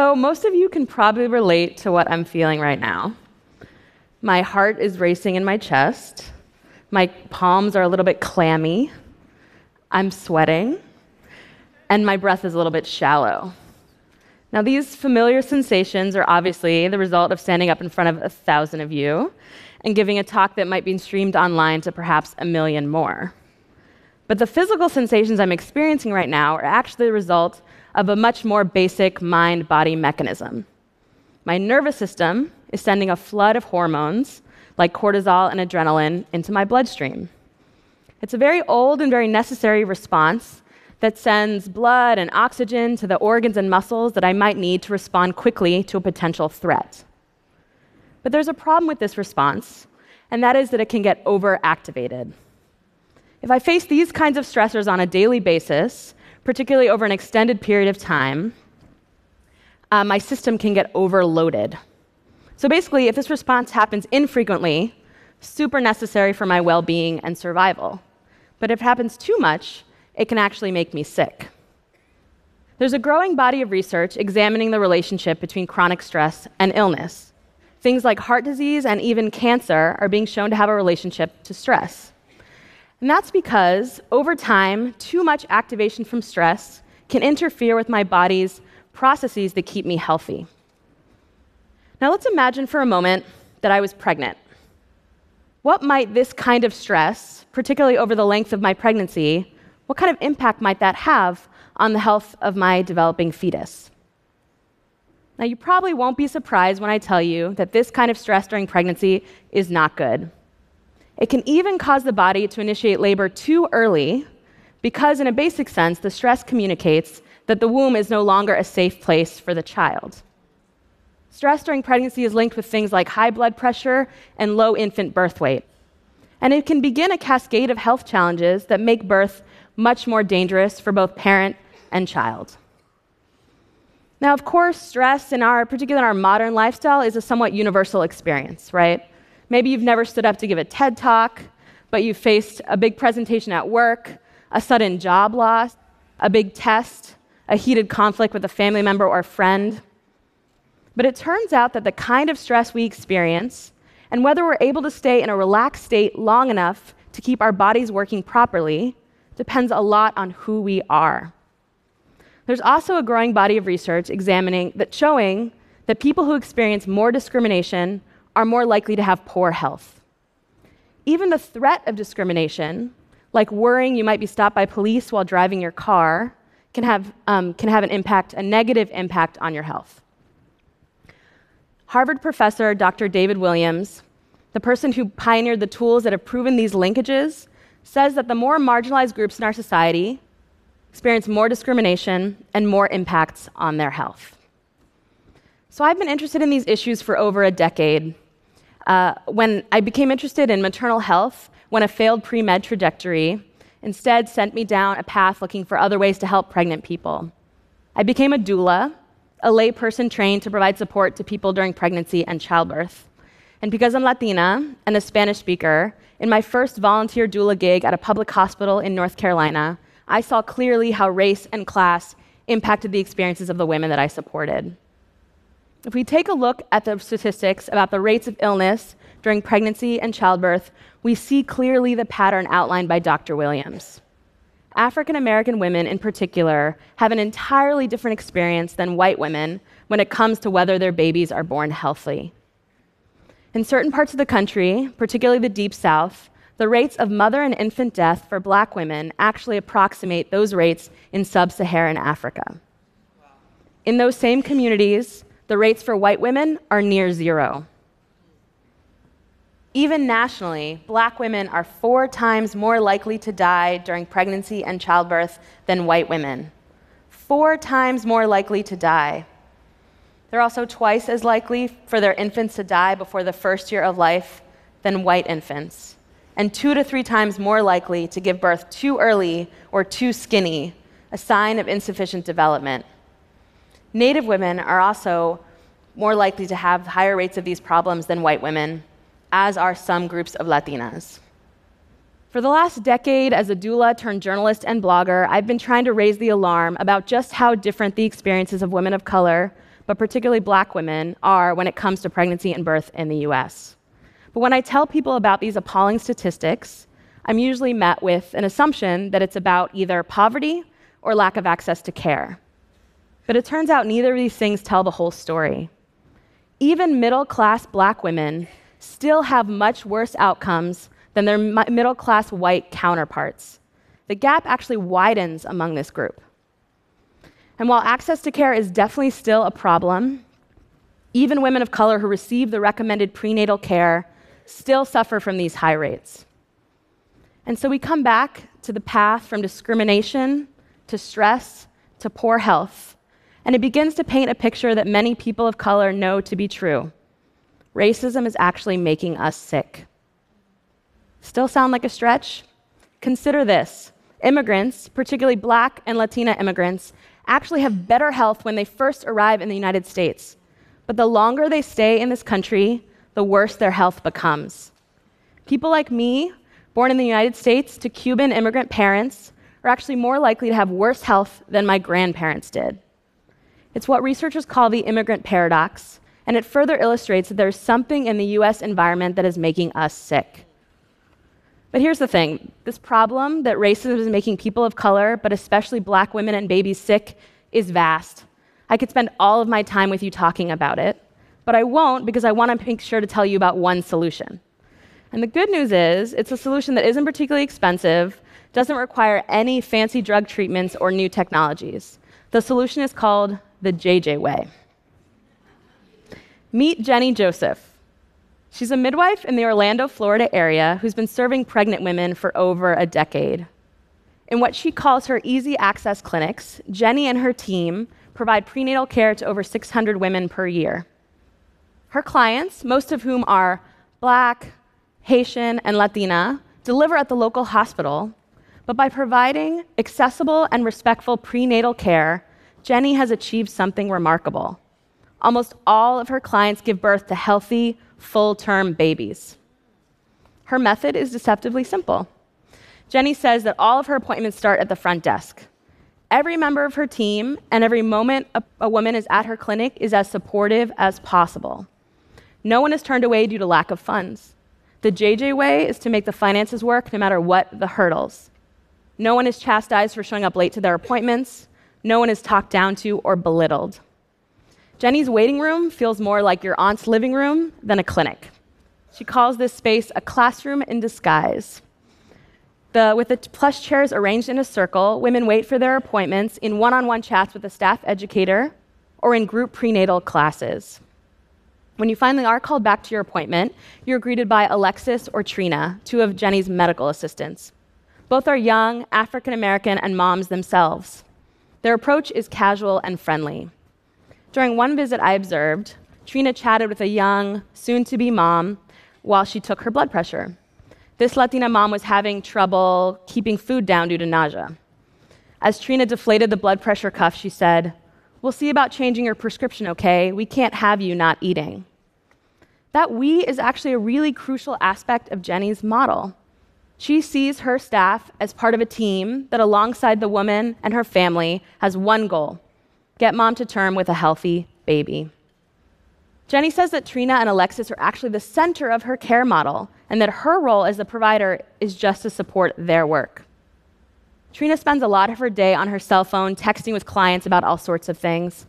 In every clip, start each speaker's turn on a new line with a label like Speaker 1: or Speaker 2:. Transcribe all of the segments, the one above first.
Speaker 1: So, most of you can probably relate to what I'm feeling right now. My heart is racing in my chest. My palms are a little bit clammy. I'm sweating. And my breath is a little bit shallow. Now, these familiar sensations are obviously the result of standing up in front of a thousand of you and giving a talk that might be streamed online to perhaps a million more. But the physical sensations I'm experiencing right now are actually the result of a much more basic mind body mechanism. My nervous system is sending a flood of hormones like cortisol and adrenaline into my bloodstream. It's a very old and very necessary response that sends blood and oxygen to the organs and muscles that I might need to respond quickly to a potential threat. But there's a problem with this response, and that is that it can get overactivated. If I face these kinds of stressors on a daily basis, particularly over an extended period of time, uh, my system can get overloaded. So basically, if this response happens infrequently, super necessary for my well being and survival. But if it happens too much, it can actually make me sick. There's a growing body of research examining the relationship between chronic stress and illness. Things like heart disease and even cancer are being shown to have a relationship to stress. And that's because over time, too much activation from stress can interfere with my body's processes that keep me healthy. Now, let's imagine for a moment that I was pregnant. What might this kind of stress, particularly over the length of my pregnancy, what kind of impact might that have on the health of my developing fetus? Now, you probably won't be surprised when I tell you that this kind of stress during pregnancy is not good. It can even cause the body to initiate labor too early because, in a basic sense, the stress communicates that the womb is no longer a safe place for the child. Stress during pregnancy is linked with things like high blood pressure and low infant birth weight. And it can begin a cascade of health challenges that make birth much more dangerous for both parent and child. Now, of course, stress in our, particularly in our modern lifestyle, is a somewhat universal experience, right? Maybe you've never stood up to give a TED talk, but you faced a big presentation at work, a sudden job loss, a big test, a heated conflict with a family member or friend. But it turns out that the kind of stress we experience, and whether we're able to stay in a relaxed state long enough to keep our bodies working properly, depends a lot on who we are. There's also a growing body of research examining that showing that people who experience more discrimination are more likely to have poor health. Even the threat of discrimination, like worrying you might be stopped by police while driving your car, can have, um, can have an impact, a negative impact on your health. Harvard professor Dr. David Williams, the person who pioneered the tools that have proven these linkages, says that the more marginalized groups in our society experience more discrimination and more impacts on their health. So I've been interested in these issues for over a decade. Uh, when I became interested in maternal health, when a failed pre med trajectory instead sent me down a path looking for other ways to help pregnant people. I became a doula, a layperson trained to provide support to people during pregnancy and childbirth. And because I'm Latina and a Spanish speaker, in my first volunteer doula gig at a public hospital in North Carolina, I saw clearly how race and class impacted the experiences of the women that I supported. If we take a look at the statistics about the rates of illness during pregnancy and childbirth, we see clearly the pattern outlined by Dr. Williams. African American women, in particular, have an entirely different experience than white women when it comes to whether their babies are born healthy. In certain parts of the country, particularly the Deep South, the rates of mother and infant death for black women actually approximate those rates in sub Saharan Africa. In those same communities, the rates for white women are near zero. Even nationally, black women are four times more likely to die during pregnancy and childbirth than white women. Four times more likely to die. They're also twice as likely for their infants to die before the first year of life than white infants, and two to three times more likely to give birth too early or too skinny, a sign of insufficient development. Native women are also more likely to have higher rates of these problems than white women, as are some groups of Latinas. For the last decade, as a doula turned journalist and blogger, I've been trying to raise the alarm about just how different the experiences of women of color, but particularly black women, are when it comes to pregnancy and birth in the US. But when I tell people about these appalling statistics, I'm usually met with an assumption that it's about either poverty or lack of access to care. But it turns out neither of these things tell the whole story. Even middle class black women still have much worse outcomes than their middle class white counterparts. The gap actually widens among this group. And while access to care is definitely still a problem, even women of color who receive the recommended prenatal care still suffer from these high rates. And so we come back to the path from discrimination to stress to poor health, and it begins to paint a picture that many people of color know to be true. Racism is actually making us sick. Still sound like a stretch? Consider this immigrants, particularly black and Latina immigrants, actually have better health when they first arrive in the United States. But the longer they stay in this country, the worse their health becomes. People like me, born in the United States to Cuban immigrant parents, are actually more likely to have worse health than my grandparents did. It's what researchers call the immigrant paradox, and it further illustrates that there's something in the US environment that is making us sick. But here's the thing this problem that racism is making people of color, but especially black women and babies sick, is vast. I could spend all of my time with you talking about it, but I won't because I want to make sure to tell you about one solution. And the good news is, it's a solution that isn't particularly expensive, doesn't require any fancy drug treatments or new technologies. The solution is called the JJ Way. Meet Jenny Joseph. She's a midwife in the Orlando, Florida area who's been serving pregnant women for over a decade. In what she calls her easy access clinics, Jenny and her team provide prenatal care to over 600 women per year. Her clients, most of whom are Black, Haitian, and Latina, deliver at the local hospital, but by providing accessible and respectful prenatal care, Jenny has achieved something remarkable. Almost all of her clients give birth to healthy, full term babies. Her method is deceptively simple. Jenny says that all of her appointments start at the front desk. Every member of her team and every moment a, a, woman is at her clinic is as supportive as possible. No one is turned away due to lack of funds. The JJ way is to make the finances work no matter what the hurdles. No one is chastised for showing up late to their appointments. No one is talked down to or belittled. Jenny's waiting room feels more like your aunt's living room than a clinic. She calls this space a classroom in disguise. The, with the plush chairs arranged in a circle, women wait for their appointments in one on one chats with a staff educator or in group prenatal classes. When you finally are called back to your appointment, you're greeted by Alexis or Trina, two of Jenny's medical assistants. Both are young, African American, and moms themselves. Their approach is casual and friendly. During one visit I observed, Trina chatted with a young, soon to be mom while she took her blood pressure. This Latina mom was having trouble keeping food down due to nausea. As Trina deflated the blood pressure cuff, she said, We'll see about changing your prescription, okay? We can't have you not eating. That we is actually a really crucial aspect of Jenny's model. She sees her staff as part of a team that, alongside the woman and her family, has one goal get mom to term with a healthy baby. Jenny says that Trina and Alexis are actually the center of her care model and that her role as the provider is just to support their work. Trina spends a lot of her day on her cell phone texting with clients about all sorts of things.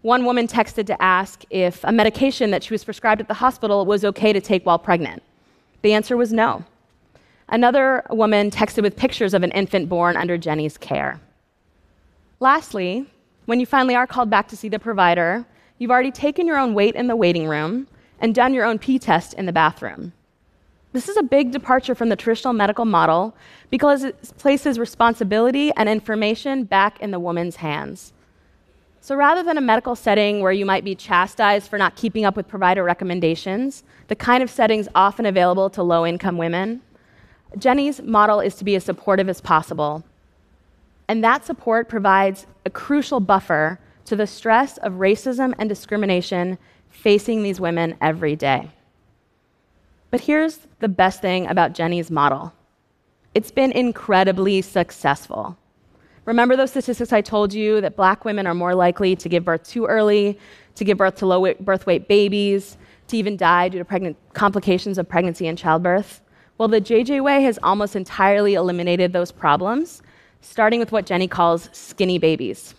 Speaker 1: One woman texted to ask if a medication that she was prescribed at the hospital was okay to take while pregnant. The answer was no. Another woman texted with pictures of an infant born under Jenny's care. Lastly, when you finally are called back to see the provider, you've already taken your own weight in the waiting room and done your own pee test in the bathroom. This is a big departure from the traditional medical model because it places responsibility and information back in the woman's hands. So rather than a medical setting where you might be chastised for not keeping up with provider recommendations, the kind of settings often available to low income women, Jenny's model is to be as supportive as possible and that support provides a crucial buffer to the stress of racism and discrimination facing these women every day. But here's the best thing about Jenny's model it's been incredibly successful. Remember those statistics I told you that black women are more likely to give birth too early, to give birth to low birth weight babies, to even die due to complications of pregnancy and childbirth? Well, the JJ way has almost entirely eliminated those problems, starting with what Jenny calls skinny babies.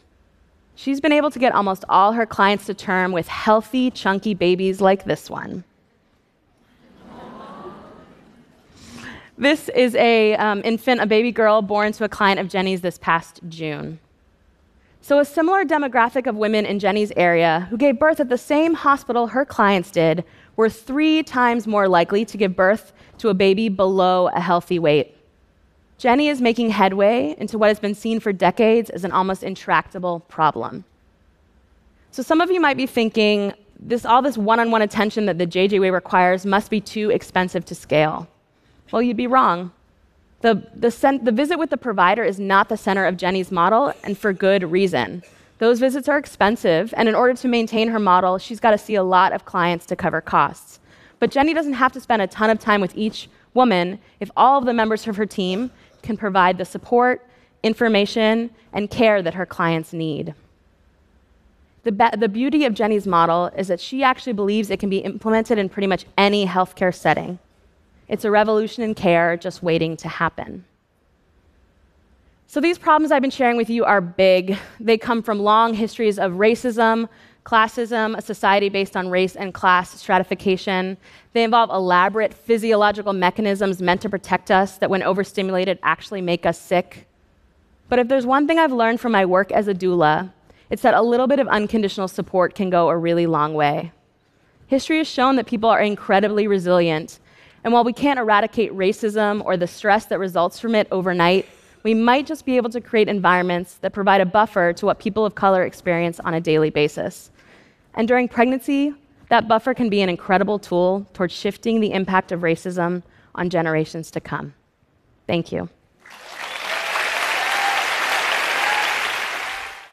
Speaker 1: She's been able to get almost all her clients to term with healthy, chunky babies like this one. This is a um, infant, a baby girl born to a client of Jenny's this past June. So, a similar demographic of women in Jenny's area who gave birth at the same hospital her clients did were three times more likely to give birth to a baby below a healthy weight. Jenny is making headway into what has been seen for decades as an almost intractable problem. So, some of you might be thinking, this, all this one on one attention that the JJ Way requires must be too expensive to scale. Well, you'd be wrong. The, the, sen- the visit with the provider is not the center of Jenny's model, and for good reason. Those visits are expensive, and in order to maintain her model, she's got to see a lot of clients to cover costs. But Jenny doesn't have to spend a ton of time with each woman if all of the members of her team can provide the support, information, and care that her clients need. The, be- the beauty of Jenny's model is that she actually believes it can be implemented in pretty much any healthcare setting. It's a revolution in care just waiting to happen. So, these problems I've been sharing with you are big. They come from long histories of racism, classism, a society based on race and class stratification. They involve elaborate physiological mechanisms meant to protect us that, when overstimulated, actually make us sick. But if there's one thing I've learned from my work as a doula, it's that a little bit of unconditional support can go a really long way. History has shown that people are incredibly resilient and while we can't eradicate racism or the stress that results from it overnight, we might just be able to create environments that provide a buffer to what people of color experience on a daily basis. And during pregnancy, that buffer can be an incredible tool towards shifting the impact of racism on generations to come. Thank you.